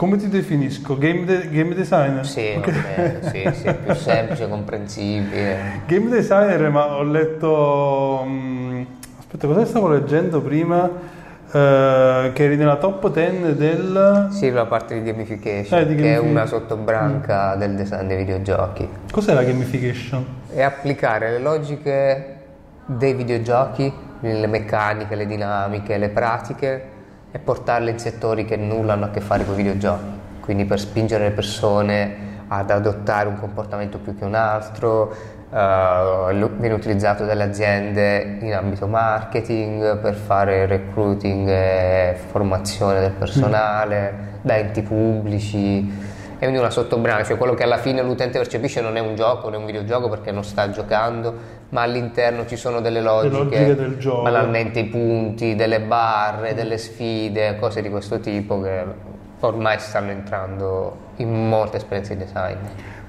come ti definisco? Game, de- game designer? Sì, okay. sì, sì, più semplice, comprensibile. Game designer, ma ho letto... Mh, aspetta, cosa stavo leggendo prima? Uh, che eri nella top 10 del... Sì, la parte di gamification, eh, di che è una sottobranca mm. del design dei videogiochi. Cos'è la gamification? È applicare le logiche dei videogiochi, le meccaniche, le dinamiche, le pratiche e portarle in settori che nulla hanno a che fare con i videogiochi. Quindi per spingere le persone ad adottare un comportamento più che un altro, uh, viene utilizzato dalle aziende in ambito marketing per fare recruiting e formazione del personale, mm. da enti pubblici e quindi una sottobranca, cioè quello che alla fine l'utente percepisce non è un gioco, non è un videogioco perché non sta giocando, ma all'interno ci sono delle logiche, logiche banalmente i punti, delle barre, delle sfide, cose di questo tipo che ormai stanno entrando in molte esperienze di design.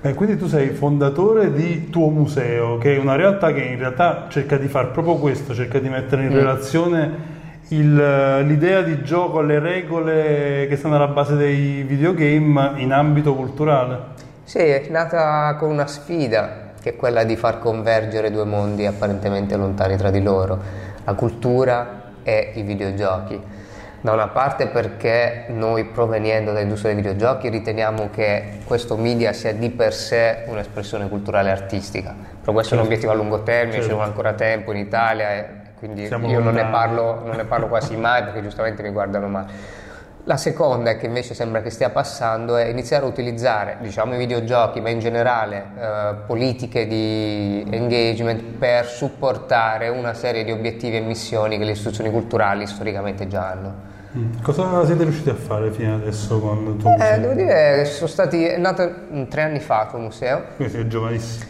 Beh, quindi tu sei fondatore di Tuo Museo, che è una realtà che in realtà cerca di fare proprio questo, cerca di mettere in mm. relazione il, l'idea di gioco, le regole che stanno alla base dei videogame in ambito culturale. Sì, è nata con una sfida, che è quella di far convergere due mondi apparentemente lontani tra di loro, la cultura e i videogiochi da una parte perché noi proveniendo dall'industria dei videogiochi riteniamo che questo media sia di per sé un'espressione culturale e artistica, però questo certo. è un obiettivo a lungo termine, certo. ci vuole ancora tempo in Italia e quindi Siamo io non ne, parlo, non ne, parlo, quasi mai perché giustamente mi guardano male. La seconda che invece sembra che stia passando è iniziare a utilizzare diciamo, i videogiochi, ma in generale eh, politiche di engagement per supportare una serie di obiettivi e missioni che le istituzioni culturali storicamente già hanno. Mm. Cosa siete riusciti a fare fino adesso con il tuo museo? Eh, devo dire che sono stati, è nato tre anni fa il tuo museo. Quindi sei giovanissimo.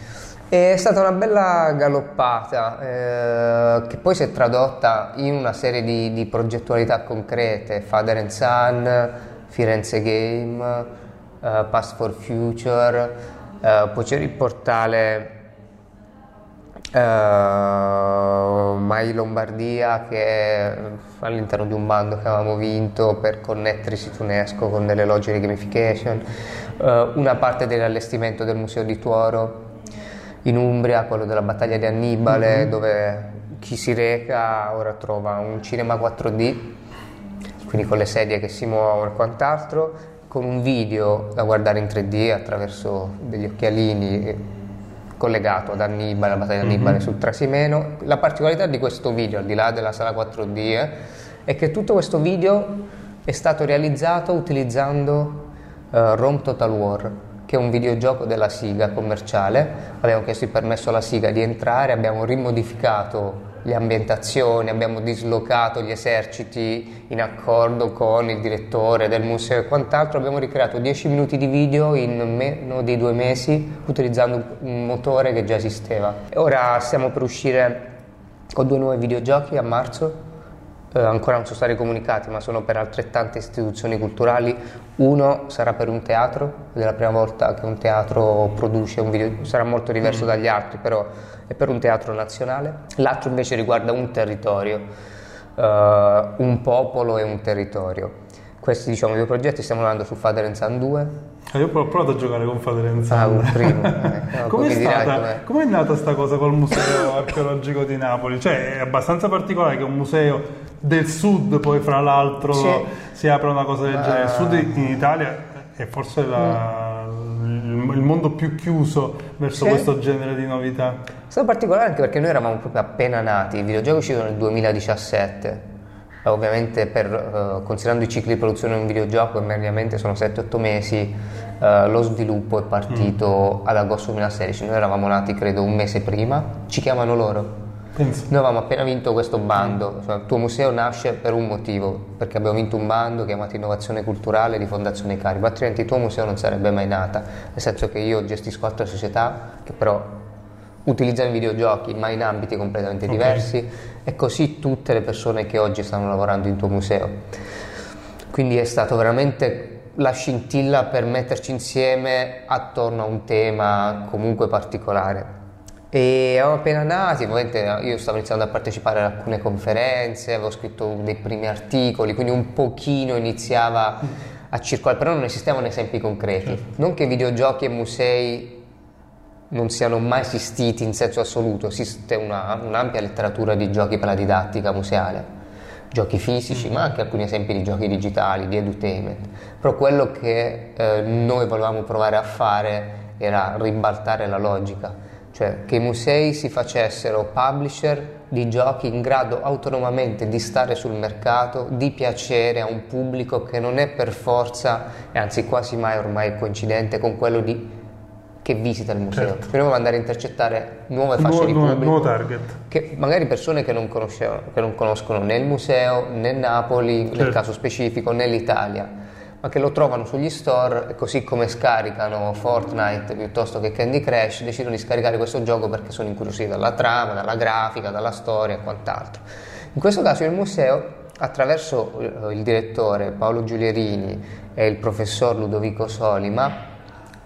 È stata una bella galoppata eh, che poi si è tradotta in una serie di, di progettualità concrete, Father and Son, Firenze Game, eh, Past for Future, eh, poi c'era il portale Uh, Mai Lombardia che all'interno di un bando che avevamo vinto per connettere i siti UNESCO con delle logiche di gamification, uh, una parte dell'allestimento del Museo di Tuoro in Umbria, quello della battaglia di Annibale, mm-hmm. dove chi si reca ora trova un cinema 4D, quindi con le sedie che si muovono e quant'altro, con un video da guardare in 3D attraverso degli occhialini collegato ad Annibale, la battaglia di Annibale mm-hmm. sul Trasimeno. La particolarità di questo video, al di là della sala 4D, eh, è che tutto questo video è stato realizzato utilizzando uh, Rome Total War, che è un videogioco della Siga commerciale. Abbiamo chiesto il permesso alla Siga di entrare, abbiamo rimodificato le ambientazioni, abbiamo dislocato gli eserciti in accordo con il direttore del museo e quant'altro, abbiamo ricreato 10 minuti di video in meno di due mesi utilizzando un motore che già esisteva. Ora stiamo per uscire con due nuovi videogiochi a marzo, eh, ancora non sono stati comunicati ma sono per altrettante istituzioni culturali, uno sarà per un teatro, ed è la prima volta che un teatro produce un video, sarà molto diverso mm. dagli altri però è per un teatro nazionale, l'altro invece riguarda un territorio, uh, un popolo e un territorio. Questi diciamo i due progetti stiamo lavorando su Father and Son 2. Ah, io ho provato a giocare con Father and Son. Ah, un primo. Eh, come è nata questa cosa col Museo Archeologico di Napoli? Cioè, è abbastanza particolare che un museo del sud poi fra l'altro sì. si apra una cosa del genere. Il sud in Italia è forse la, mm. il mondo più chiuso verso sì. questo genere di novità. È stato particolare anche perché noi eravamo proprio appena nati, i videogiochi uscivano nel 2017 ovviamente per, uh, considerando i cicli di produzione di un videogioco che mediamente sono 7-8 mesi uh, lo sviluppo è partito mm. ad agosto 2016 noi eravamo nati credo un mese prima ci chiamano loro Penso. Noi avevamo appena vinto questo bando, cioè, il tuo museo nasce per un motivo, perché abbiamo vinto un bando chiamato Innovazione Culturale di Fondazione Caribo, altrimenti il tuo museo non sarebbe mai nata, nel senso che io gestisco altre società che però utilizzano i videogiochi ma in ambiti completamente okay. diversi e così tutte le persone che oggi stanno lavorando in tuo museo. Quindi è stato veramente la scintilla per metterci insieme attorno a un tema comunque particolare. E eravamo appena nati, ovviamente io stavo iniziando a partecipare ad alcune conferenze, avevo scritto dei primi articoli, quindi un pochino iniziava a circolare, però non esistevano esempi concreti. Certo. Non che videogiochi e musei non siano mai esistiti in senso assoluto, esiste una, un'ampia letteratura di giochi per la didattica museale, giochi fisici, ma anche alcuni esempi di giochi digitali, di edutainment. Però quello che eh, noi volevamo provare a fare era ribaltare la logica, cioè che i musei si facessero publisher di giochi in grado autonomamente di stare sul mercato, di piacere a un pubblico che non è per forza, e anzi quasi mai ormai coincidente con quello di che visita il museo. Certo. Dobbiamo andare a intercettare nuove fasce Nuovo, di pubblico. nuovo target. Che magari persone che non, che non conoscono né il museo, né Napoli, nel Certo. caso specifico, né l'Italia, ma che lo trovano sugli store e così come scaricano Fortnite piuttosto che Candy Crush, decidono di scaricare questo gioco perché sono incuriositi dalla trama, dalla grafica, dalla storia e quant'altro. In questo caso il museo, attraverso eh, il direttore Paolo Giulierini e il professor Ludovico Solima,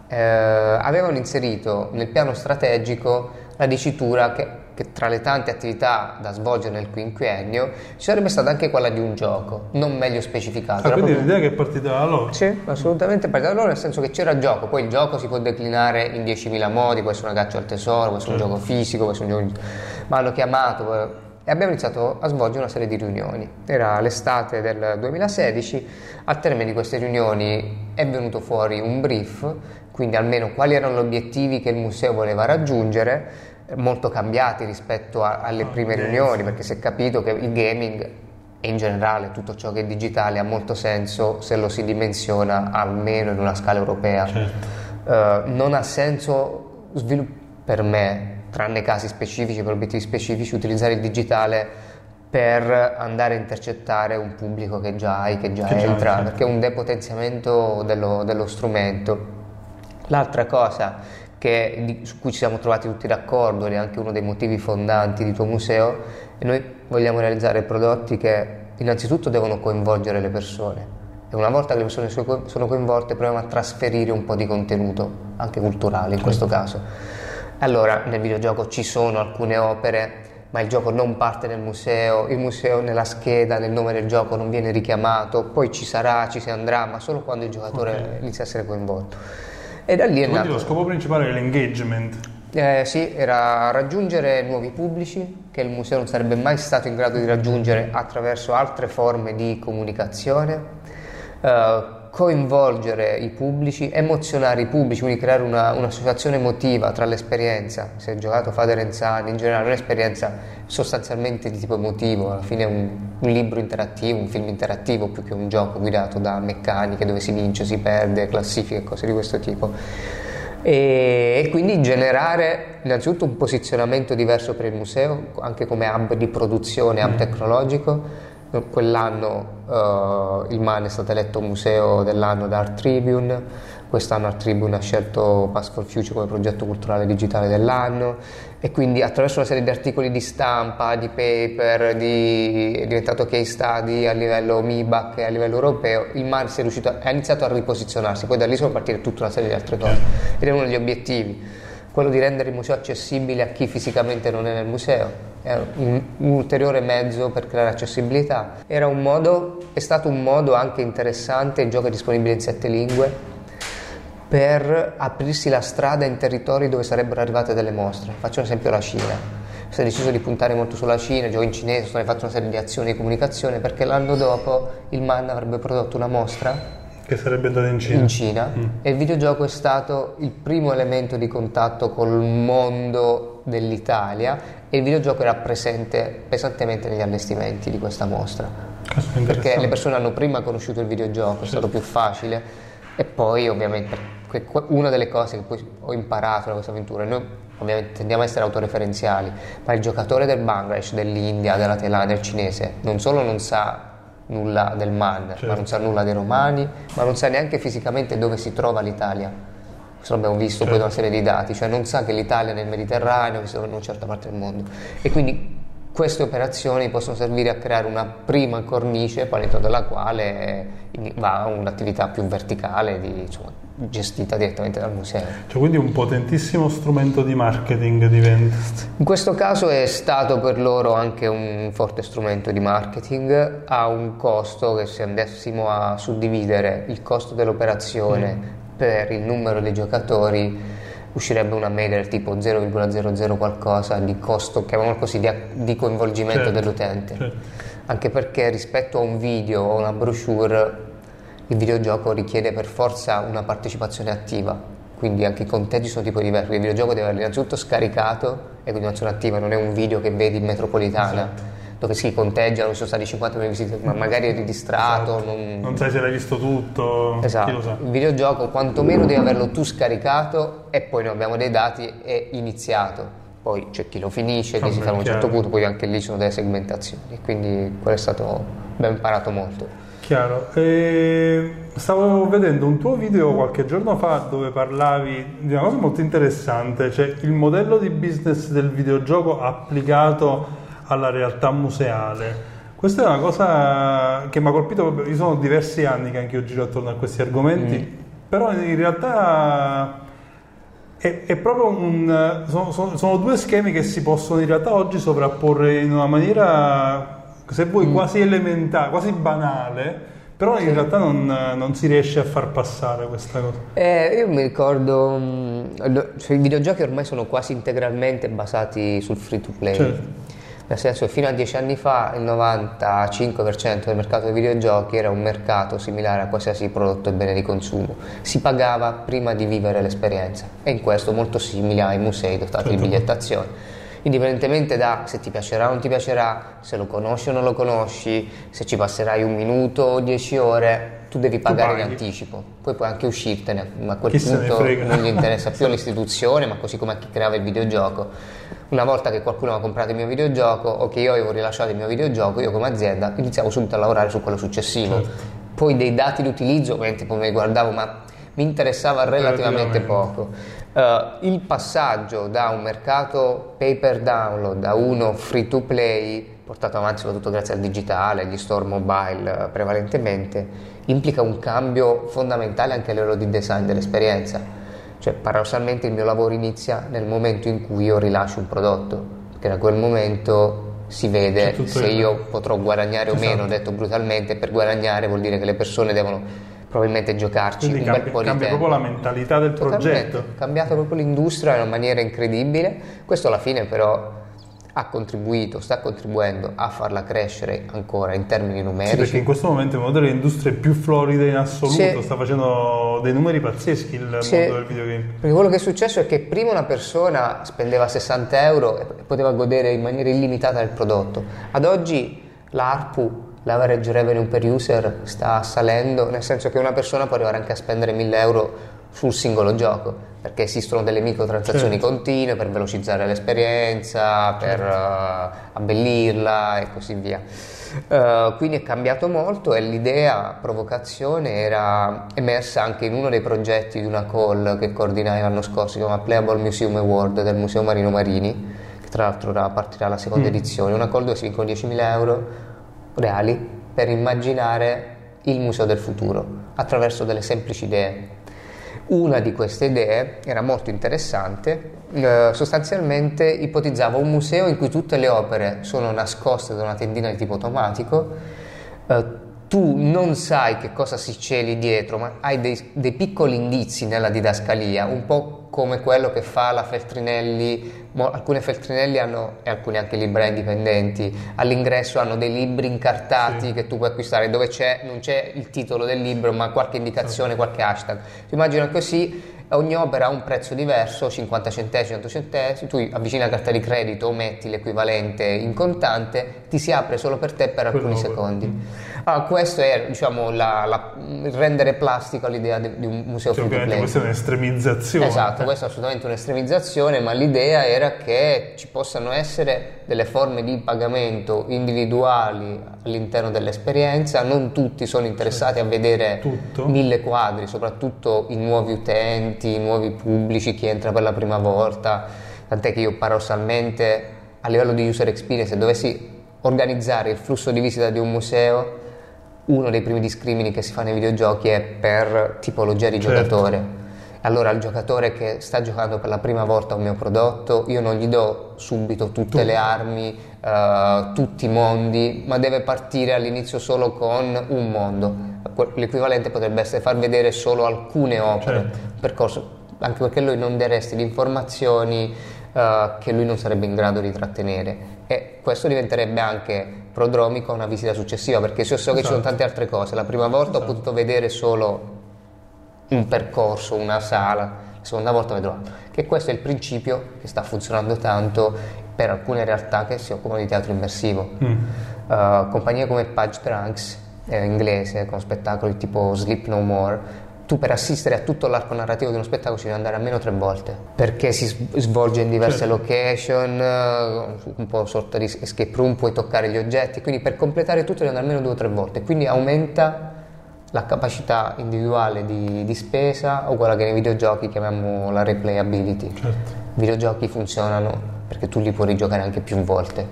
eh, avevano inserito nel piano strategico la dicitura che, che tra le tante attività da svolgere nel quinquennio ci sarebbe stata anche quella di un gioco, non meglio specificato. Ah, quindi proprio- l'idea che è partita da loro. sì, assolutamente partita da loro, nel senso che c'era gioco, poi il gioco si può declinare in 10.000 modi, può essere una caccia al tesoro, può essere un gioco fisico, può essere un gioco... ma hanno chiamato eh, e abbiamo iniziato a svolgere una serie di riunioni. Era l'estate del 2016, al termine di queste riunioni è venuto fuori un brief, quindi almeno quali erano gli obiettivi che il museo voleva raggiungere, molto cambiati rispetto a- alle prime yes. riunioni, perché si è capito che il gaming e in generale tutto ciò che è digitale ha molto senso se lo si dimensiona almeno in una scala europea. Certo. Eh, non ha senso svilu- per me, tranne casi specifici, per obiettivi specifici, utilizzare il digitale per andare a intercettare un pubblico che già hai, che già Che già entra, sì. perché è un depotenziamento dello, dello strumento. L'altra cosa che- di- su cui ci siamo trovati tutti d'accordo ed è anche uno dei motivi fondanti di tuo museo, è noi vogliamo realizzare prodotti che innanzitutto devono coinvolgere le persone e una volta che le persone sono co- sono coinvolte proviamo a trasferire un po' di contenuto, anche culturale in questo caso. Allora nel videogioco ci sono alcune opere ma il gioco non parte nel museo, il museo nella scheda, nel nome del gioco non viene richiamato, poi ci sarà, ci si andrà, ma solo quando il giocatore Ok. inizia a essere coinvolto. E da lì è Quindi nato. lo scopo principale è l'engagement. Eh, sì, era raggiungere nuovi pubblici che il museo non sarebbe mai stato in grado di raggiungere attraverso altre forme di comunicazione, eh, coinvolgere i pubblici, emozionare i pubblici, quindi creare una, un'associazione emotiva tra l'esperienza, se hai giocato Fate Renzani, in generale un'esperienza sostanzialmente di tipo emotivo, alla fine è un, un libro interattivo, un film interattivo più che un gioco guidato da meccaniche dove si vince, si perde, classifiche e cose di questo tipo. E, e quindi generare innanzitutto un posizionamento diverso per il museo, anche come hub di produzione, hub tecnologico. Quell'anno eh, il MAN è stato eletto museo dell'anno da Art Tribune, quest'anno Art Tribune ha scelto Pass for Future come progetto culturale digitale dell'anno. E quindi attraverso una serie di articoli di stampa, di paper, di, è diventato case study a livello MIBAC e a livello europeo, il MAN si è riuscito ha iniziato a riposizionarsi, poi da lì sono partite tutta una serie di altre cose. Ed è uno degli obiettivi quello di rendere il museo accessibile a chi fisicamente non è nel museo. È un, un ulteriore mezzo per creare accessibilità. Era un modo, è stato un modo anche interessante, il gioco è disponibile in sette lingue, per aprirsi la strada in territori dove sarebbero arrivate delle mostre. Faccio un esempio la Cina. Si è deciso di puntare molto sulla Cina, gioco in cinese, sono fatte una serie di azioni di comunicazione perché l'anno dopo il MAN avrebbe prodotto una mostra Che sarebbe andata in Cina. in Cina. E il videogioco è stato il primo elemento di contatto col mondo dell'Italia e il videogioco era presente pesantemente negli allestimenti di questa mostra. Perché le persone hanno prima conosciuto il videogioco, è stato più facile. E poi ovviamente una delle cose che poi ho imparato da questa avventura, noi ovviamente tendiamo a essere autoreferenziali, ma il giocatore del Bangladesh, dell'India, della Thailandia, del cinese, non solo non sa nulla del Man, Certo. ma non sa nulla dei romani, ma non sa neanche fisicamente dove si trova l'Italia. Questo l'abbiamo visto poi da una serie di dati, cioè non sa che l'Italia è nel Mediterraneo, che si trova in una certa parte del mondo. E quindi queste operazioni possono servire a creare una prima cornice all'interno della quale va un'attività più verticale di, insomma, gestita direttamente dal museo. Cioè quindi un potentissimo strumento di marketing diventa. In questo caso è stato per loro anche un forte strumento di marketing, ha un costo che se andassimo a suddividere il costo dell'operazione mm. per il numero dei giocatori uscirebbe una media del tipo 0,00 qualcosa di costo, chiamiamolo così, di, di coinvolgimento certo, dell'utente. Certo. Anche perché rispetto a un video o una brochure il videogioco richiede per forza una partecipazione attiva, quindi anche i conteggi sono tipo diversi. Il videogioco deve essere innanzitutto scaricato e quindi un'azione attiva, non è un video che vedi in metropolitana. Esatto dove si conteggiano, ci sono stati 50 visite, ma magari eri distratto. Esatto. Non... non... sai se l'hai visto tutto. Esatto. Il videogioco quantomeno devi averlo tu scaricato e poi noi abbiamo dei dati e iniziato. Poi c'è chi lo finisce, chi si fa a un certo punto, poi anche lì ci sono delle segmentazioni. Quindi quello è stato, abbiamo imparato molto. Chiaro. E stavo vedendo un tuo video qualche giorno fa dove parlavi di una cosa molto interessante, cioè il modello di business del videogioco applicato alla realtà museale. Questa è una cosa che mi ha colpito, io sono diversi anni che anche io giro attorno a questi argomenti, mm. però in realtà è, è proprio un... Sono, sono, sono, due schemi che si possono in realtà oggi sovrapporre in una maniera, se vuoi, mm. quasi elementare, quasi banale, però in realtà non, non, si riesce a far passare questa cosa. Eh, io mi ricordo, mm, cioè, i videogiochi ormai sono quasi integralmente basati sul free to play. Certo nel senso fino a dieci anni fa il 95% del mercato dei videogiochi era un mercato similare a qualsiasi prodotto e bene di consumo, si pagava prima di vivere l'esperienza. E in questo molto simile ai musei dotati certo. di bigliettazione indipendentemente da se ti piacerà o non ti piacerà, se lo conosci o non lo conosci, se ci passerai un minuto o dieci ore, tu devi pagare tu in anticipo, poi puoi anche uscirtene, ma a quel chi punto non gli interessa più l'istituzione, ma così come a chi creava il videogioco. Una volta che qualcuno ha comprato il mio videogioco o che io avevo rilasciato il mio videogioco, io come azienda iniziavo subito a lavorare su quello successivo. Certo. Poi dei dati di utilizzo, ovviamente poi mi guardavo, ma mi interessava relativamente poco. Uh, il passaggio da un mercato pay per download a uno free to play, portato avanti soprattutto grazie al digitale, agli store mobile uh, prevalentemente, implica un cambio fondamentale anche a livello di design dell'esperienza. Cioè, paradossalmente il mio lavoro inizia nel momento in cui io rilascio un prodotto, perché da quel momento si vede se io potrò guadagnare esatto. o meno, detto brutalmente, per guadagnare vuol dire che le persone devono probabilmente giocarci Quindi un cambia, bel po' di cambia tempo. proprio la mentalità del Totalmente. progetto. Cambiato proprio l'industria in una maniera incredibile. Questo alla fine però ha contribuito, sta contribuendo a farla crescere ancora in termini numerici. Sì, perché in questo momento è una delle industrie più floride in assoluto, sì. sta facendo dei numeri pazzeschi il sì. mondo del videogame. Perché quello che è successo è che prima una persona spendeva 60 euro e poteva godere in maniera illimitata del prodotto. Ad oggi l'ARPU l'average revenue per user sta salendo, nel senso che una persona può arrivare anche a spendere 1000 euro sul singolo gioco, perché esistono delle microtransazioni certo. continue per velocizzare l'esperienza, per uh, abbellirla e così via. Uh, quindi è cambiato molto e l'idea, provocazione, era emersa anche in uno dei progetti di una call che coordinai l'anno scorso, si chiama Playable Museum Award del Museo Marino Marini, che tra l'altro partirà la seconda mm. edizione, una call dove si vincono 10.000 euro reali per immaginare il museo del futuro attraverso delle semplici idee. Una di queste idee era molto interessante, eh, sostanzialmente ipotizzava un museo in cui tutte le opere sono nascoste da una tendina di tipo automatico, eh, tu non sai che cosa si celi dietro, ma hai dei, dei piccoli indizi nella didascalia, un po' come quello che fa la Feltrinelli, alcune Feltrinelli hanno, e alcune anche librerie indipendenti, all'ingresso hanno dei libri incartati sì. che tu puoi acquistare dove c'è, non c'è il titolo del libro ma qualche indicazione, qualche hashtag. Ti immagino così ogni opera ha un prezzo diverso, 50 centesimi, 100 centesimi, tu avvicini la carta di credito o metti l'equivalente in contante, ti si apre solo per te per alcuni secondi. Allora, questo è diciamo, la, la, rendere plastico l'idea di, di un museo cioè, free. Questa è un'estremizzazione. Esatto, questa è assolutamente un'estremizzazione, ma l'idea era che ci possano essere delle forme di pagamento individuali all'interno dell'esperienza, non tutti sono interessati a vedere Tutto. mille quadri, soprattutto i nuovi utenti, i nuovi pubblici, chi entra per la prima volta, tant'è che io paradossalmente a livello di user experience, se dovessi organizzare il flusso di visita di un museo, uno dei primi discrimini che si fa nei videogiochi è per tipologia di certo. giocatore. Allora al giocatore che sta giocando per la prima volta un mio prodotto, io non gli do subito tutte le armi, uh, tutti i mondi, ma deve partire all'inizio solo con un mondo. L'equivalente potrebbe essere far vedere solo alcune opere, certo. percorso, anche perché lui non daresti le informazioni uh, che lui non sarebbe in grado di trattenere e questo diventerebbe anche prodromico a una visita successiva perché se so che esatto. ci sono esatto. tante altre cose la prima volta esatto. ho potuto vedere solo un percorso, una sala la seconda volta vedrò che questo è il principio che sta funzionando tanto per alcune realtà che si occupano di teatro immersivo mm. uh, compagnie come Page Trunks eh, inglese con spettacoli tipo Sleep No More tu per assistere a tutto l'arco narrativo di uno spettacolo ci devi andare almeno tre volte perché si svolge in diverse certo. location, eh, un po' sorta di escape room, puoi toccare gli oggetti, quindi per completare tutto devi andare almeno due o tre volte, quindi aumenta la capacità individuale di, di, spesa o quella che nei videogiochi chiamiamo la replayability. Certo. I videogiochi funzionano perché tu li puoi rigiocare anche più volte,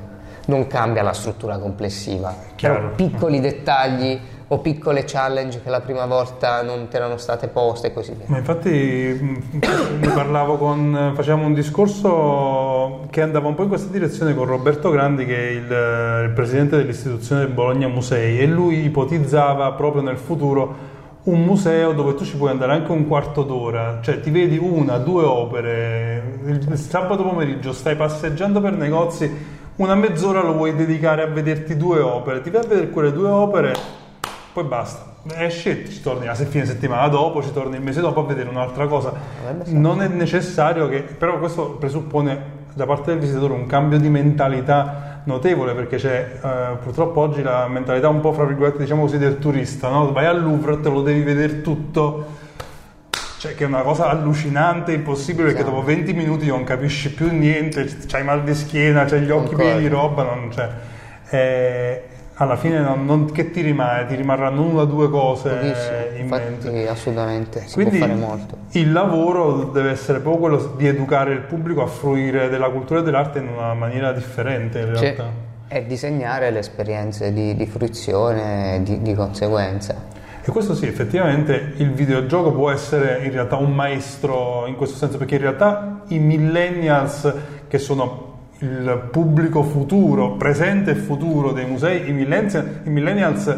non cambia la struttura complessiva, Chiaro. però piccoli dettagli o piccole challenge che la prima volta non ti erano state poste e così via. Ma infatti mm, ne parlavo con, facevamo un discorso che andava un po' in questa direzione con Roberto Grandi che è il, il presidente dell'istituzione Bologna Musei e lui ipotizzava proprio nel futuro un museo dove tu ci puoi andare anche un quarto d'ora, cioè ti vedi una, due opere, il sabato pomeriggio stai passeggiando per negozi, una mezz'ora lo vuoi dedicare a vederti due opere, ti vai a vedere quelle due opere poi basta. Esci e ci torni la fine settimana dopo, ci torni il mese dopo a vedere un'altra cosa. Non è necessario che, però questo presuppone da parte del visitatore un cambio di mentalità notevole perché c'è eh, purtroppo oggi la mentalità un po' fra virgolette diciamo così del turista, no? vai al Louvre, te lo devi vedere tutto, cioè che è una cosa allucinante, impossibile perché dopo 20 minuti non capisci più niente, c'hai mal di schiena, c'hai gli occhi pieni di roba, non c'è. Eh, alla fine non, non, che ti rimane? Ti rimarranno una o due cose Pochissimo. in Infatti, mente. assolutamente, si Quindi, può fare molto. Il lavoro deve essere proprio quello di educare il pubblico a fruire della cultura e dell'arte in una maniera differente in realtà. E disegnare le esperienze di, di fruizione di, di conseguenza. E questo sì, effettivamente il videogioco può essere in realtà un maestro in questo senso, perché in realtà i millennials che sono il pubblico futuro, presente e futuro dei musei, i millennials,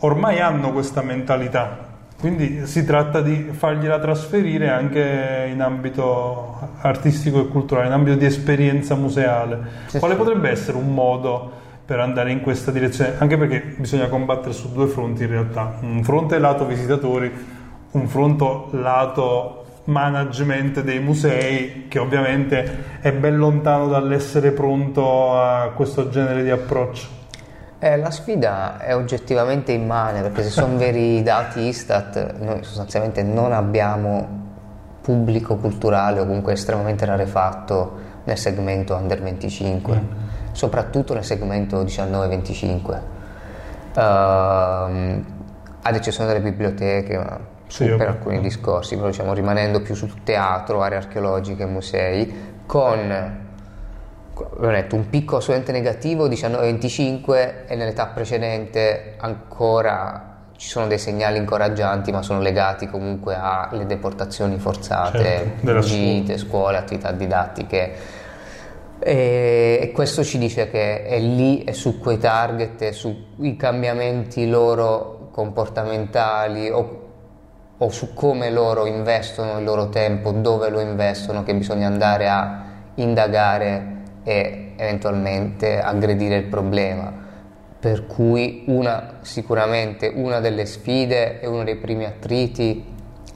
ormai hanno questa mentalità, quindi si tratta di fargliela trasferire anche in ambito artistico e culturale, in ambito di esperienza museale. Sì, Quale sì. potrebbe essere un modo per andare in questa direzione? Anche perché bisogna combattere su due fronti in realtà, un fronte lato visitatori, un fronte lato management dei musei che ovviamente è ben lontano dall'essere pronto a questo genere di approccio. Eh, la sfida è oggettivamente immane perché se sono veri i dati Istat noi sostanzialmente non abbiamo pubblico culturale o comunque estremamente rarefatto nel segmento under 25, mm. soprattutto nel segmento 19-25. Uh, ad eccezione delle biblioteche, sì, per alcuni discorsi, però diciamo rimanendo più sul teatro, aree archeologiche, musei, con detto, un picco assolutamente negativo 19-25 e nell'età precedente ancora ci sono dei segnali incoraggianti ma sono legati comunque alle deportazioni forzate, certo, gite, scuole, attività didattiche. E, questo ci dice che è lì e su quei target sui cambiamenti loro comportamentali o o su come loro investono il loro tempo, dove lo investono, che bisogna andare a indagare e eventualmente aggredire il problema. Per cui una, sicuramente una delle sfide e uno dei primi attriti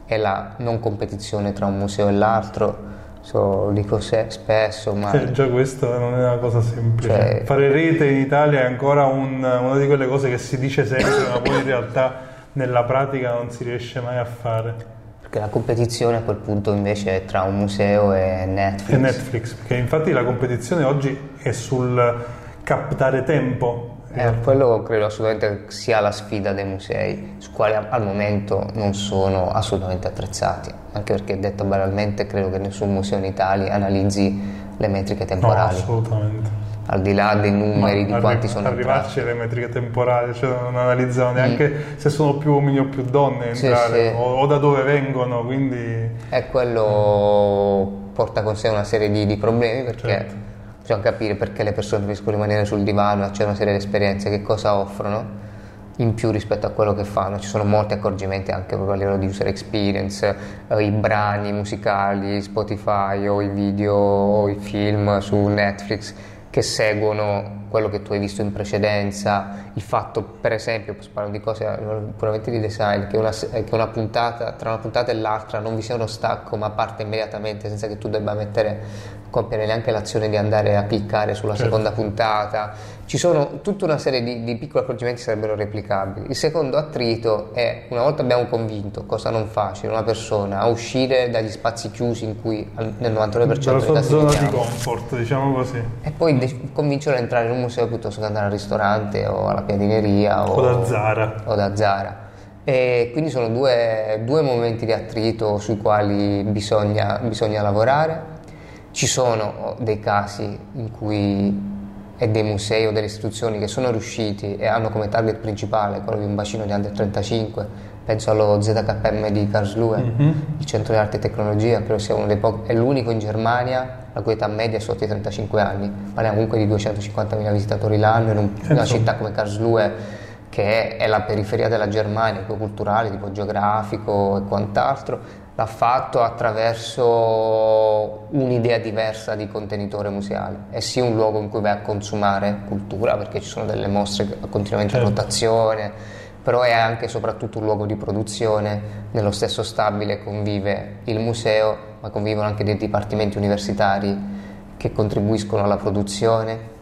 è la non competizione tra un museo e l'altro. So, lo dico se, spesso, ma... Eh, già questo non è una cosa semplice. Cioè, Fare rete in Italia è ancora un, una di quelle cose che si dice sempre, ma poi in realtà nella pratica non si riesce mai a fare. Perché la competizione a quel punto invece è tra un museo e Netflix. E Netflix, perché infatti la competizione oggi è sul captare tempo. Eh, quello credo assolutamente sia la sfida dei musei, su quali al momento non sono assolutamente attrezzati, anche perché detto banalmente credo che nessun museo in Italia analizzi le metriche temporali. No, assolutamente al di là dei numeri, Ma di arri- quanti sono arrivarci alle metriche temporali, cioè non analizzano neanche mm. se sono più uomini o più donne entrare, sì, sì. O, o, da dove vengono, quindi... E quello porta con sé una serie di, di problemi perché certo. bisogna capire perché le persone preferiscono rimanere sul divano, c'è una serie di esperienze, che cosa offrono in più rispetto a quello che fanno. Ci sono molti accorgimenti anche proprio a livello di user experience, eh, i brani musicali, Spotify o i video o i film su Netflix che seguono quello che tu hai visto in precedenza, il fatto per esempio, parlare di cose puramente di design, che una, che una puntata, tra una puntata e l'altra non vi sia uno stacco ma parte immediatamente senza che tu debba mettere compiere neanche l'azione di andare a cliccare sulla certo. seconda puntata. Ci sono tutta una serie di, di, piccoli accorgimenti che sarebbero replicabili. Il secondo attrito è, una volta abbiamo convinto, cosa non facile, una persona a uscire dagli spazi chiusi in cui nel 99% della sua zona di comfort, diciamo così. E poi de- convincerlo ad entrare in un museo piuttosto che andare al ristorante o alla piadineria o, o da Zara. O da Zara. E quindi sono due, due momenti di attrito sui quali bisogna, bisogna lavorare ci sono dei casi in cui e dei musei o delle istituzioni che sono riusciti e hanno come target principale quello di un bacino di under 35, penso allo ZKM di Karlsruhe, mm-hmm. il centro di arte e tecnologia, credo sia uno dei pochi, è l'unico in Germania la cui età media è sotto i 35 anni, parliamo comunque di 250.000 visitatori l'anno in un, una città come Karlsruhe che è, è la periferia della Germania, tipo culturale, tipo geografico e quant'altro, l'ha fatto attraverso un'idea diversa di contenitore museale. È sì un luogo in cui vai a consumare cultura, perché ci sono delle mostre continuamente certo. in rotazione, però è anche e soprattutto un luogo di produzione. Nello stesso stabile convive il museo, ma convivono anche dei dipartimenti universitari che contribuiscono alla produzione.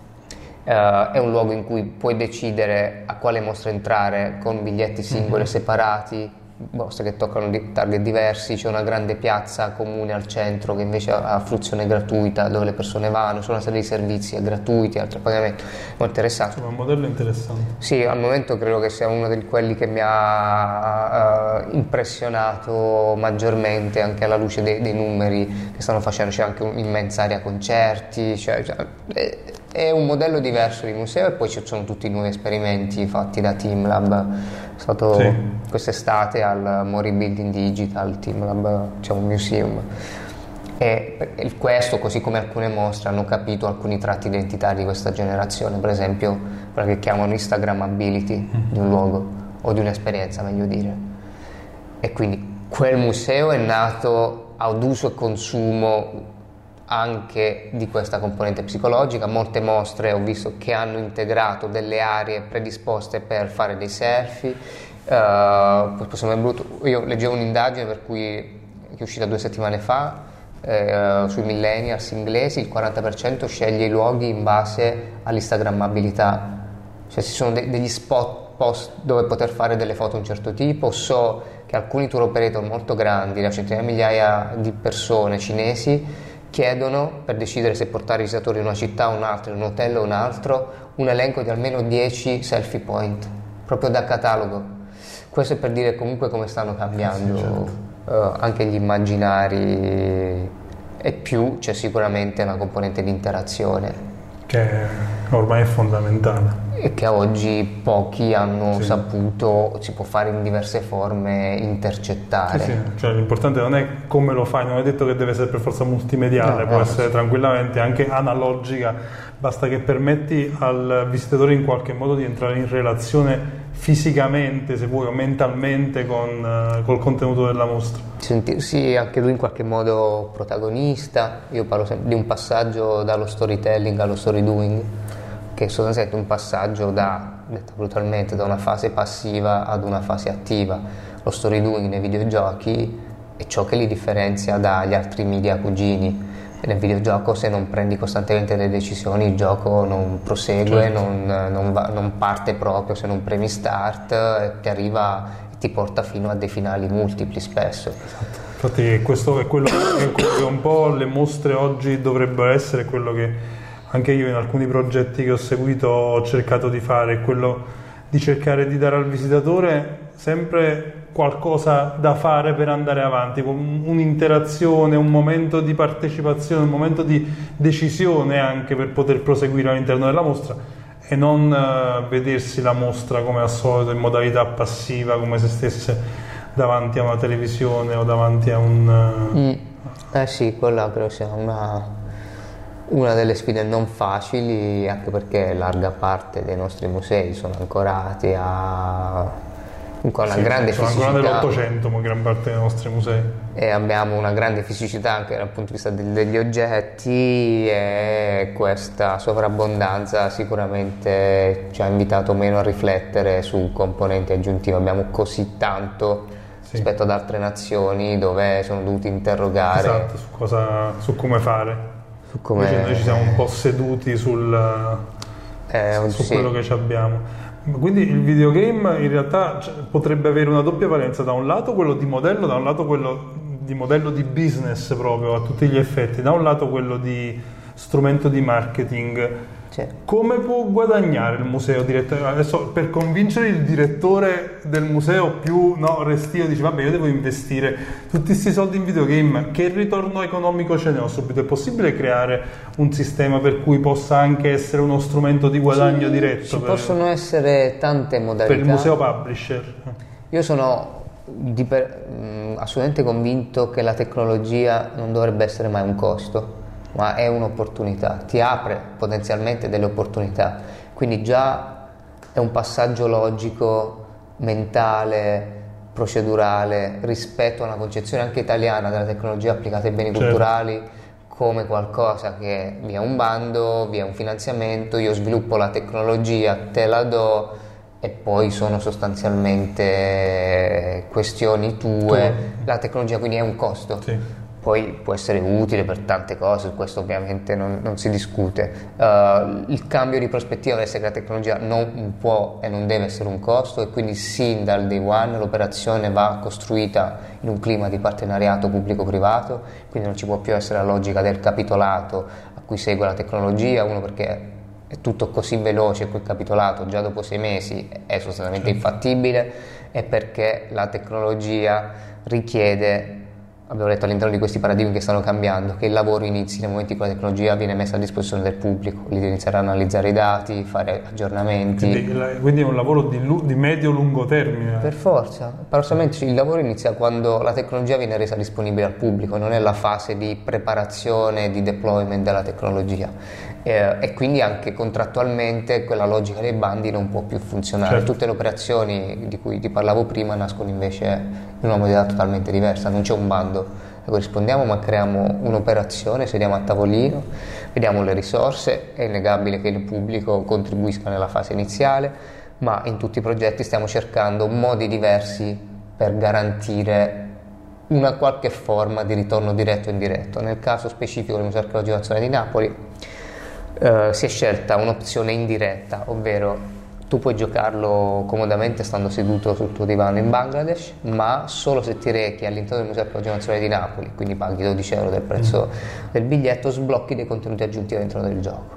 Uh, è un luogo in cui puoi decidere a quale mostra entrare con biglietti singoli mm-hmm. separati, mostre che toccano target diversi, c'è una grande piazza comune al centro che invece ha fruizione gratuita dove le persone vanno, c'è una serie di servizi gratuiti, altri pagamenti, molto interessante. Insomma, un modello interessante. Sì, al momento credo che sia uno di quelli che mi ha uh, impressionato maggiormente anche alla luce dei, dei, numeri che stanno facendo, c'è anche un'immensa area concerti, cioè, cioè, è, è un modello diverso di museo e poi ci sono tutti i nuovi esperimenti fatti da TeamLab è stato sì. quest'estate al Mori Building Digital Team Lab, c'è un museum. E questo, così come alcune mostre, hanno capito alcuni tratti identitari di questa generazione, per esempio quella che chiamano Instagrammability mm-hmm. di un luogo o di un'esperienza, meglio dire. E quindi quel museo è nato ad uso e consumo anche di questa componente psicologica. Molte mostre ho visto che hanno integrato delle aree predisposte per fare dei selfie. Uh, io leggevo un'indagine per cui, che è uscita due settimane fa eh, sui millennials inglesi, il 40% sceglie i luoghi in base all'instagrammabilità, cioè ci sono de- degli spot dove poter fare delle foto di un certo tipo, so che alcuni tour operator molto grandi, da centinaia di migliaia di persone cinesi, chiedono, per decidere se portare i visitatori in una città o un'altra, in un hotel o un altro, un elenco di almeno 10 selfie point, proprio da catalogo. Questo è per dire comunque come stanno cambiando sì, certo. uh, anche gli immaginari e più c'è sicuramente una componente di interazione. Che ormai è fondamentale che oggi pochi hanno sì. saputo, si può fare in diverse forme, intercettare. Sì, sì. Cioè, l'importante non è come lo fai, non è detto che deve essere per forza multimediale, no, può no, essere tranquillamente anche analogica, basta che permetti al visitatore in qualche modo di entrare in relazione fisicamente, se vuoi, o mentalmente con uh, col contenuto della mostra. Sentirsi anche lui in qualche modo protagonista, io parlo sempre di un passaggio dallo storytelling allo story doing che è sostanzialmente un passaggio da, detto brutalmente, da una fase passiva ad una fase attiva. Lo story doing nei videogiochi è ciò che li differenzia dagli altri media cugini. Nel videogioco se non prendi costantemente delle decisioni il gioco non prosegue, certo. non, non, va, non, parte proprio se non premi start, ti arriva e ti porta fino a dei finali multipli spesso. Esatto. Infatti questo è quello che un po' le mostre oggi dovrebbero essere, quello che anche io in alcuni progetti che ho seguito ho cercato di fare quello di cercare di dare al visitatore sempre qualcosa da fare per andare avanti, un'interazione, un momento di partecipazione, un momento di decisione anche per poter proseguire all'interno della mostra e non uh, vedersi la mostra come al solito in modalità passiva, come se stesse davanti a una televisione o davanti a un... Mm. Eh sì, quella credo sia una, delle sfide non facili, anche perché larga parte dei nostri musei sono ancorati a con una sì, grande sono fisicità. Sono ancora dell'Ottocento, ma gran parte dei nostri musei. E abbiamo una grande fisicità anche dal punto di vista degli oggetti e questa sovrabbondanza sicuramente ci ha invitato meno a riflettere su componenti aggiuntivi. Abbiamo così tanto sì. rispetto ad altre nazioni dove sono dovuti interrogare. Esatto, su, cosa, su come fare. Come... Invece noi ci siamo un po' seduti sul, eh, su sì. quello che abbiamo. Quindi il videogame in realtà cioè, potrebbe avere una doppia valenza, da un lato quello di modello, da un lato quello di modello di business proprio a tutti gli effetti, da un lato quello di strumento di marketing sì. Come può guadagnare il museo direttamente? Adesso per convincere il direttore del museo più no, restio dice vabbè io devo investire tutti questi soldi in videogame, che ritorno economico ce ne ho subito? È possibile creare un sistema per cui possa anche essere uno strumento di guadagno sì, diretto? Ci per, possono essere tante modalità. Per il museo publisher. Io sono per, mh, assolutamente convinto che la tecnologia non dovrebbe essere mai un costo ma è un'opportunità, ti apre potenzialmente delle opportunità. Quindi già è un passaggio logico, mentale, procedurale rispetto a una concezione anche italiana della tecnologia applicata ai beni certo. culturali come qualcosa che via un bando, via un finanziamento, io sviluppo la tecnologia, te la do e poi sono sostanzialmente questioni tue. Tu. La tecnologia quindi è un costo. Sì poi può essere utile per tante cose, questo ovviamente non, non si discute. Uh, il cambio di prospettiva che la tecnologia non può e non deve essere un costo e quindi sin dal day one l'operazione va costruita in un clima di partenariato pubblico-privato, quindi non ci può più essere la logica del capitolato a cui segue la tecnologia, uno perché è tutto così veloce quel capitolato già dopo sei mesi è sostanzialmente infattibile e perché la tecnologia richiede abbiamo detto all'interno di questi paradigmi che stanno cambiando, che il lavoro inizi nel momento in cui la tecnologia viene messa a disposizione del pubblico, lì inizierà a analizzare i dati, fare aggiornamenti. Quindi, quindi è un lavoro di, di medio-lungo termine? Per forza, paradossalmente il lavoro inizia quando la tecnologia viene resa disponibile al pubblico, non è la fase di preparazione di deployment della tecnologia. Eh, e quindi anche contrattualmente quella logica dei bandi non può più funzionare. Certo. Tutte le operazioni di cui ti parlavo prima nascono invece in una modalità totalmente diversa, non c'è un bando corrispondiamo ma creiamo un'operazione, sediamo a tavolino, vediamo le risorse, è innegabile che il pubblico contribuisca nella fase iniziale, ma in tutti i progetti stiamo cercando modi diversi per garantire una qualche forma di ritorno diretto o indiretto. Nel caso specifico del Museo Archeologico Nazionale di Napoli eh, si è scelta un'opzione indiretta, ovvero tu puoi giocarlo comodamente stando seduto sul tuo divano in Bangladesh, ma solo se ti rechi all'interno del Museo Archeologico Nazionale di Napoli, quindi paghi 12 euro del prezzo mm. del biglietto, sblocchi dei contenuti aggiuntivi all'interno del gioco.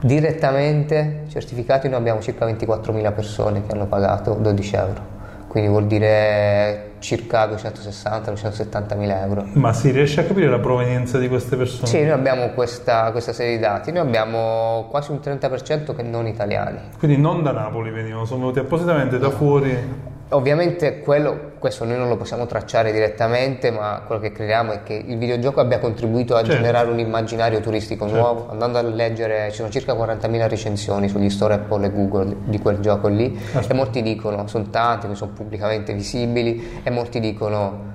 Direttamente certificati noi abbiamo circa 24.000 persone che hanno pagato 12 euro quindi vuol dire circa 260-270 mila euro. Ma si riesce a capire la provenienza di queste persone? Sì, noi abbiamo questa, questa serie di dati, noi abbiamo quasi un 30% che non italiani. Quindi non da Napoli venivano, sono venuti appositamente da fuori? Ovviamente quello, questo noi non lo possiamo tracciare direttamente, ma quello che crediamo è che il videogioco abbia contribuito a certo. generare un immaginario turistico certo. nuovo. Andando a leggere, ci sono circa 40.000 recensioni sugli store Apple e Google di quel gioco lì Aspetta. e molti dicono, sono tanti, sono pubblicamente visibili e molti dicono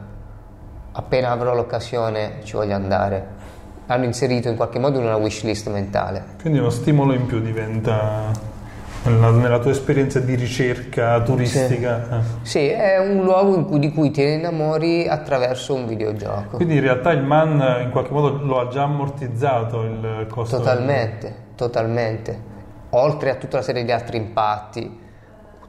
appena avrò l'occasione ci voglio andare. Hanno inserito in qualche modo una wish list mentale. Quindi uno stimolo in più diventa nella, nella, tua esperienza di ricerca turistica. Sì, eh. sì è un luogo cui, di cui ti innamori attraverso un videogioco. Quindi in realtà il MAN in qualche modo lo ha già ammortizzato il costo? Totalmente, del... totalmente. Oltre a tutta una serie di altri impatti,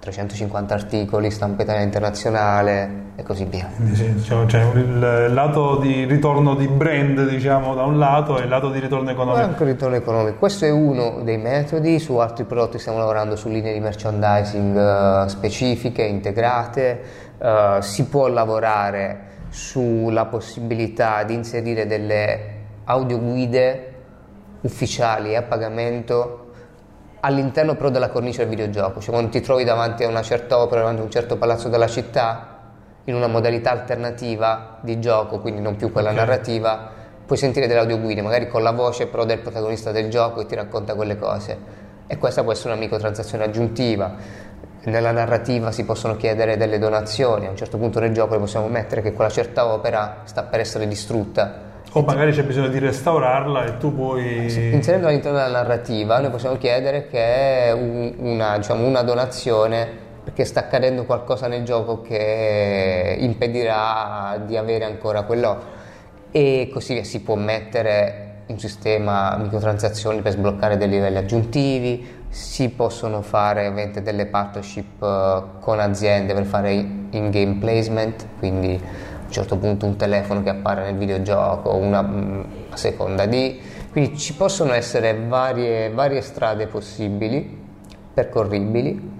350 articoli, stampa italiana internazionale e così via. Sì, diciamo, c'è il lato di ritorno di brand, diciamo, da un lato e il lato di ritorno economico. Anche il ritorno economico. Questo è uno dei metodi, su altri prodotti stiamo lavorando su linee di merchandising uh, specifiche, integrate, uh, si può lavorare sulla possibilità di inserire delle audioguide ufficiali a pagamento all'interno però della cornice del videogioco, cioè quando ti trovi davanti a una certa opera, davanti a un certo palazzo della città, in una modalità alternativa di gioco, quindi non più quella okay. narrativa, puoi sentire delle audioguide, magari con la voce però del protagonista del gioco e ti racconta quelle cose. E questa può essere una microtransazione aggiuntiva. Nella narrativa si possono chiedere delle donazioni, a un certo punto nel gioco le possiamo mettere che quella certa opera sta per essere distrutta o magari c'è bisogno di restaurarla e tu puoi... Inserendo all'interno della narrativa noi possiamo chiedere che un, una, diciamo, una donazione perché sta accadendo qualcosa nel gioco che impedirà di avere ancora quello. E così si può mettere un sistema microtransazioni per sbloccare dei livelli aggiuntivi si possono fare ovviamente delle partnership eh, con aziende per fare in-game placement quindi un certo punto un telefono che appare nel videogioco, una, una seconda di... Quindi ci possono essere varie, varie strade possibili, percorribili,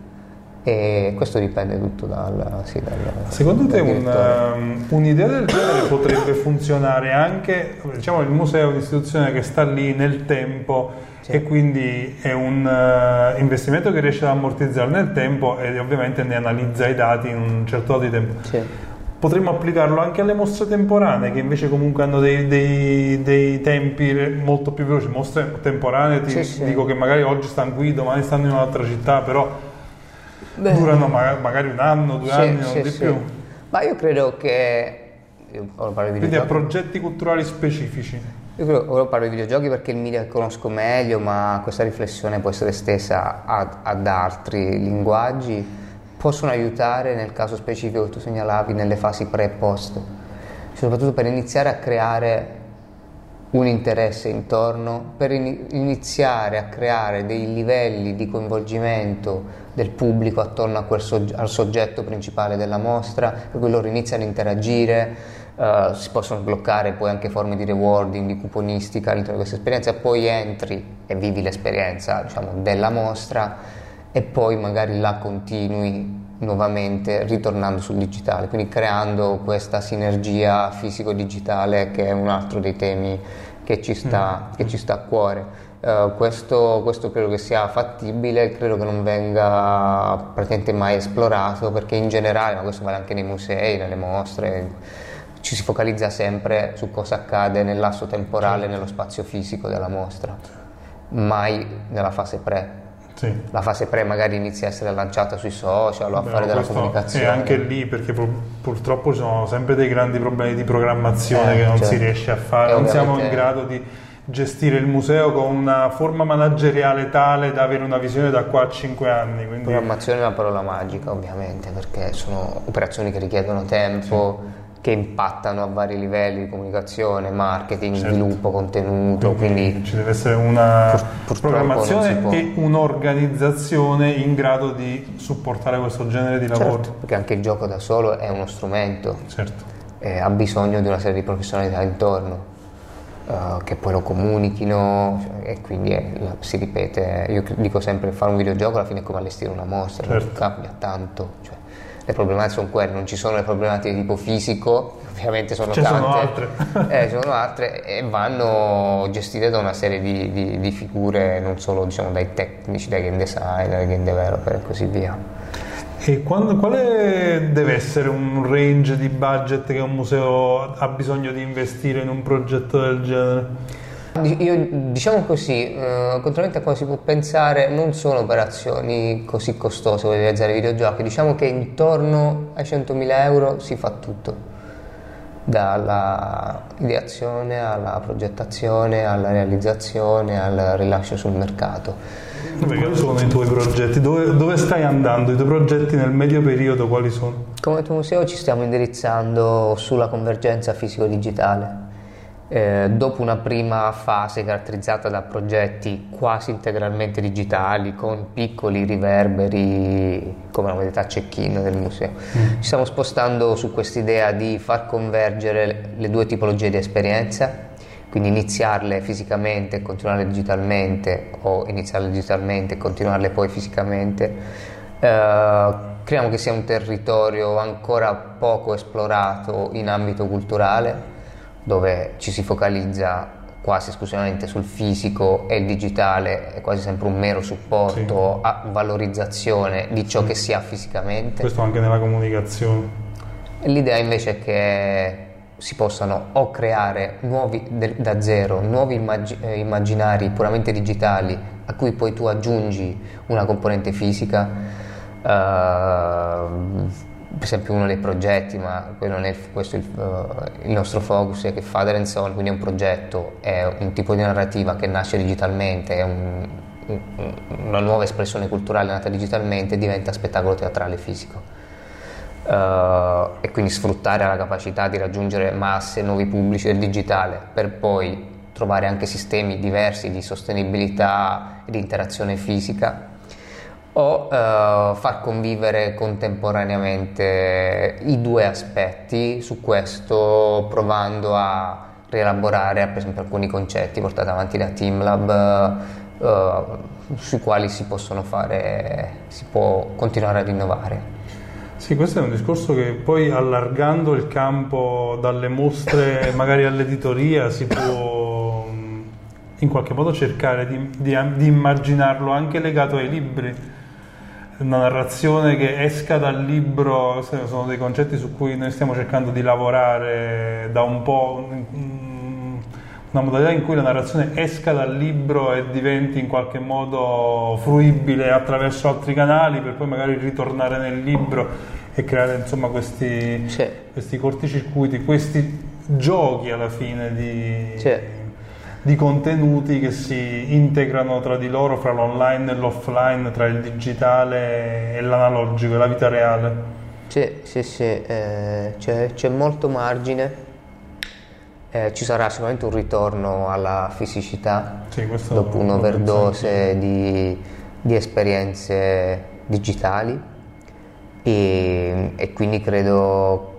e questo dipende tutto dal, sì, dal secondo te un, um, un'idea del genere potrebbe funzionare anche diciamo il museo è un'istituzione che sta lì nel tempo sì. e quindi è un uh, investimento che riesce ad ammortizzare nel tempo e ovviamente ne analizza i dati in un certo lato di tempo. Sì potremmo applicarlo anche alle mostre temporanee che invece comunque hanno dei, dei, dei tempi molto più veloci. Mostre temporanee ti sì, sì. dico che magari oggi stanno qui domani stanno in un'altra città però Beh. durano magari un anno due sì, anni non di più. Ma io credo che io quindi a progetti culturali specifici. Io credo, ora parlo di videogiochi perché il media che conosco meglio ma questa riflessione può essere estesa ad, ad altri linguaggi possono aiutare nel caso specifico che tu segnalavi nelle fasi pre e post, soprattutto per iniziare a creare un interesse intorno, per iniziare a creare dei livelli di coinvolgimento del pubblico attorno sogge- al soggetto principale della mostra, per cui loro iniziano a interagire, uh, si possono sbloccare poi anche forme di rewarding, di cuponistica all'interno di questa esperienza, poi entri e vivi l'esperienza diciamo, della mostra e poi magari la continui nuovamente ritornando sul digitale, quindi creando questa sinergia fisico-digitale che è un altro dei temi che ci sta, mm. che ci sta a cuore. Uh, questo, questo, credo che sia fattibile, credo che non venga praticamente mai esplorato perché in generale, ma questo vale anche nei musei, nelle mostre, ci si focalizza sempre su cosa accade nell'asso temporale, nello spazio fisico della mostra, mai nella fase pre. Sì. La fase pre magari inizia a essere lanciata sui social o a Beh, fare della comunicazione. E anche lì perché pur, purtroppo ci sono sempre dei grandi problemi di programmazione eh, che non certo. si riesce a fare, non siamo in grado di gestire il museo con una forma manageriale tale da avere una visione da qua a 5 anni. Quindi... Programmazione è una parola magica ovviamente perché sono operazioni che richiedono tempo. Sì che impattano a vari livelli di comunicazione, marketing, certo. sviluppo, contenuto. Quindi, quindi, ci deve essere una pur, programmazione e un'organizzazione in grado di supportare questo genere di lavoro. Certo, perché anche il gioco da solo è uno strumento, certo. eh, ha bisogno di una serie di professionalità intorno. Uh, che poi lo comunichino cioè, e quindi è, si ripete. Io dico sempre fare un videogioco alla fine è come allestire una mostra, certo. non cambia tanto. Cioè, le problematiche sono quelle, non ci sono le problematiche di tipo fisico, ovviamente sono ci tante, sono altre. eh, sono altre e vanno gestite da una serie di, di, di figure, non solo diciamo, dai tecnici, dai game designer, dai game developer e così via. E quando, quale deve essere un range di budget che un museo ha bisogno di investire in un progetto del genere? Io, diciamo così, eh, contrariamente a cosa si può pensare, non sono operazioni così costose per realizzare videogiochi, diciamo che intorno ai 100.000 euro si fa tutto, dalla ideazione alla progettazione, alla realizzazione, al rilascio sul mercato. Quali sono i tuoi progetti? Dove, dove, stai andando? I tuoi progetti nel medio periodo quali sono? Come tuo museo ci stiamo indirizzando sulla convergenza fisico-digitale eh, dopo una prima fase caratterizzata da progetti quasi integralmente digitali con piccoli riverberi come la modalità check-in del museo, mm. ci stiamo spostando su quest'idea di far convergere le due tipologie di esperienza, quindi iniziarle fisicamente e continuarle digitalmente o iniziarle digitalmente e continuarle poi fisicamente. Eh, crediamo che sia un territorio ancora poco esplorato in ambito culturale dove ci si focalizza quasi esclusivamente sul fisico e il digitale è quasi sempre un mero supporto sì. a valorizzazione di ciò sì. che si ha fisicamente. Questo anche nella comunicazione. L'idea invece è che si possano o creare nuovi, da zero nuovi immag- eh, immaginari puramente digitali a cui poi tu aggiungi una componente fisica. Uh, per esempio uno dei progetti, ma non è questo il, uh, il, nostro focus, è che Father and Son, quindi è un progetto, è un tipo di narrativa che nasce digitalmente, è un, un, una nuova espressione culturale nata digitalmente, diventa spettacolo teatrale fisico. Uh, e quindi sfruttare la capacità di raggiungere masse, nuovi pubblici del digitale per poi trovare anche sistemi diversi di sostenibilità e di interazione fisica o uh, far convivere contemporaneamente i due aspetti su questo provando a rielaborare per esempio alcuni concetti portati avanti da TeamLab uh, sui quali si possono fare si può continuare ad innovare. Sì, questo è un discorso che poi allargando il campo dalle mostre magari all'editoria si può in qualche modo cercare di, di, di immaginarlo anche legato ai libri una narrazione che esca dal libro, sono dei concetti su cui noi stiamo cercando di lavorare da un po', una modalità in cui la narrazione esca dal libro e diventi in qualche modo fruibile attraverso altri canali per poi magari ritornare nel libro e creare insomma questi, questi corticircuiti, questi giochi alla fine di... Sì di contenuti che si integrano tra di loro, fra l'online e l'offline, tra il digitale e l'analogico, la vita reale. Sì, sì, sì, eh, c'è, c'è, molto margine. Eh, ci sarà sicuramente un ritorno alla fisicità sì, dopo un'overdose di, di, esperienze digitali e, e quindi credo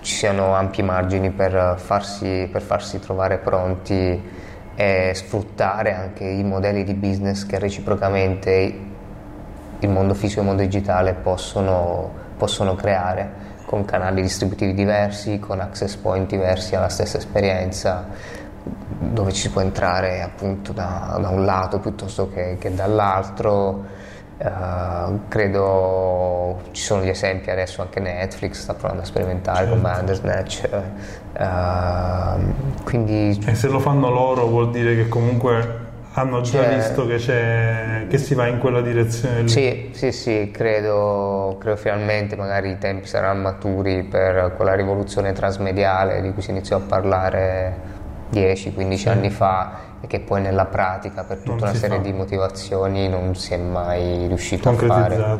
ci siano ampi margini per farsi, per farsi trovare pronti e sfruttare anche i modelli di business che reciprocamente il mondo fisico e il mondo digitale possono, possono creare con canali distributivi diversi, con access point diversi alla stessa esperienza, dove ci si può entrare appunto da, da un lato piuttosto che, che dall'altro Uh, credo ci sono gli esempi adesso anche Netflix sta provando a sperimentare certo. con Bandersnatch uh, quindi e se lo fanno loro vuol dire che comunque hanno già visto che, che, si va in quella direzione lì. sì sì sì credo, credo finalmente magari i tempi saranno maturi per quella rivoluzione transmediale di cui si iniziò a parlare 10-15 sì. anni fa e che poi nella pratica per tutta una serie fa. di motivazioni non si è mai riuscito a fare.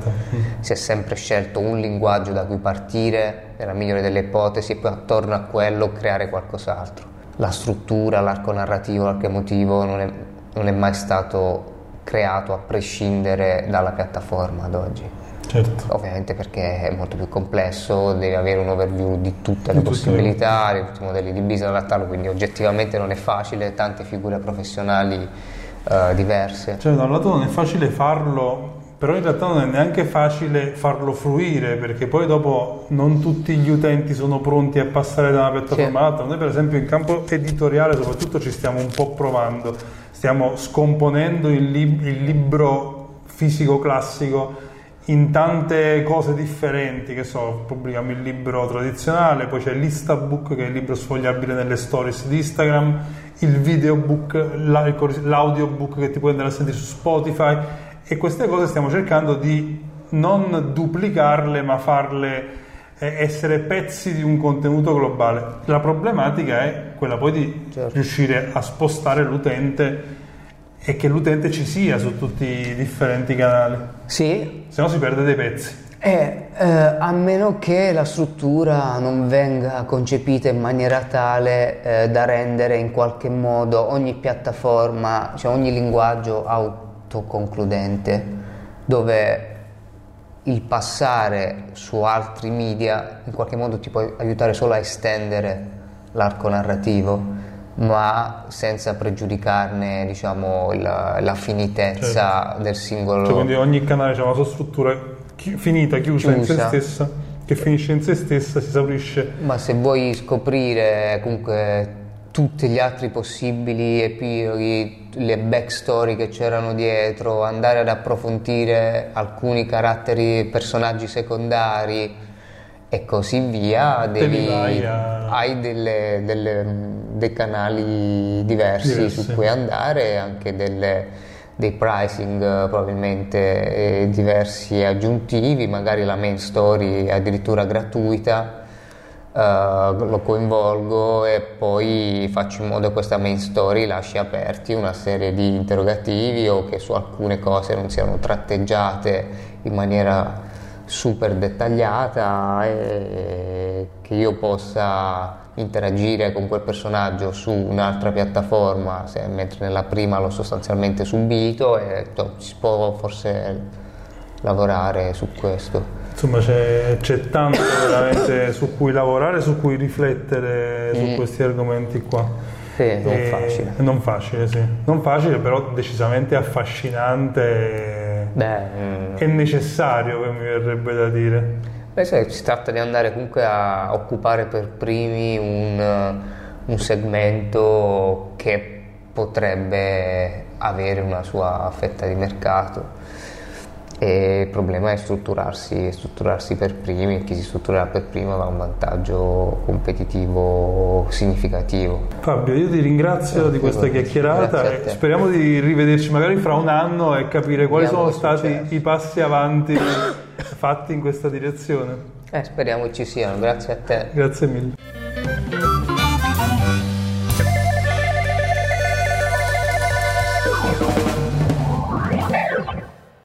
Si è sempre scelto un linguaggio da cui partire, nella migliore delle ipotesi, e poi attorno a quello creare qualcos'altro. La struttura, l'arco narrativo, l'arco emotivo non è, non è mai stato creato a prescindere dalla piattaforma ad oggi. Certo. Ovviamente perché è molto più complesso, devi avere un overview di tutte le di possibilità, di tutti i modelli di business adattarlo, quindi oggettivamente non è facile, tante figure professionali uh, diverse. Cioè da un lato non è facile farlo, però in realtà non è neanche facile farlo fruire, perché poi dopo non tutti gli utenti sono pronti a passare da una piattaforma sì. all'altra. Noi per esempio in campo editoriale soprattutto ci stiamo un po' provando, stiamo scomponendo il, lib- il libro fisico classico in tante cose differenti, che so, pubblichiamo il libro tradizionale, poi c'è l'Instabook che è il libro sfogliabile nelle stories di Instagram, il videobook, l'audiobook che ti puoi andare a sentire su Spotify e queste cose stiamo cercando di non duplicarle ma farle eh, essere pezzi di un contenuto globale. La problematica è quella poi di certo. riuscire a spostare l'utente e che l'utente ci sia su tutti i differenti canali. Sì. Se no si perde dei pezzi. Eh, eh, a meno che la struttura non venga concepita in maniera tale eh, da rendere in qualche modo ogni piattaforma, cioè ogni linguaggio autoconcludente, dove il passare su altri media in qualche modo ti può aiutare solo a estendere l'arco narrativo, ma senza pregiudicarne diciamo, la, finitezza certo. del singolo. Cioè, quindi ogni canale ha una sua struttura chi- finita, chiusa, chiusa, in se stessa, che finisce in se stessa, si esaurisce. Ma se vuoi scoprire comunque tutti gli altri possibili epiloghi, le backstory che c'erano dietro, andare ad approfondire alcuni caratteri, personaggi secondari e così via, devi, a... hai delle, delle, dei canali diversi, diversi, su cui andare, anche delle dei pricing eh, probabilmente diversi e aggiuntivi, magari la main story è addirittura gratuita, uh, lo coinvolgo e poi faccio in modo che questa main story lasci aperti una serie di interrogativi o che su alcune cose non siano tratteggiate in maniera super dettagliata e che io possa interagire con quel personaggio su un'altra piattaforma, se, mentre nella prima l'ho sostanzialmente subito e to, si può forse lavorare su questo. Insomma c'è, c'è tanto veramente su cui lavorare, su cui riflettere mm. su questi argomenti qua. Sì, non facile. Non facile, sì. Non facile, però decisamente affascinante Beh, mm. e necessario, che mi verrebbe da dire. Beh, sì, si tratta di andare comunque a occupare per primi un, un segmento che potrebbe avere una sua fetta di mercato. E il problema è strutturarsi, strutturarsi per primi e chi si strutturerà per primo avrà un vantaggio competitivo significativo. Fabio, io ti ringrazio di questa chiacchierata e speriamo di rivederci magari fra un anno e capire quali Vediamo sono stati successo. i passi avanti fatti in questa direzione. Eh, speriamo ci siano, grazie a te. Grazie mille.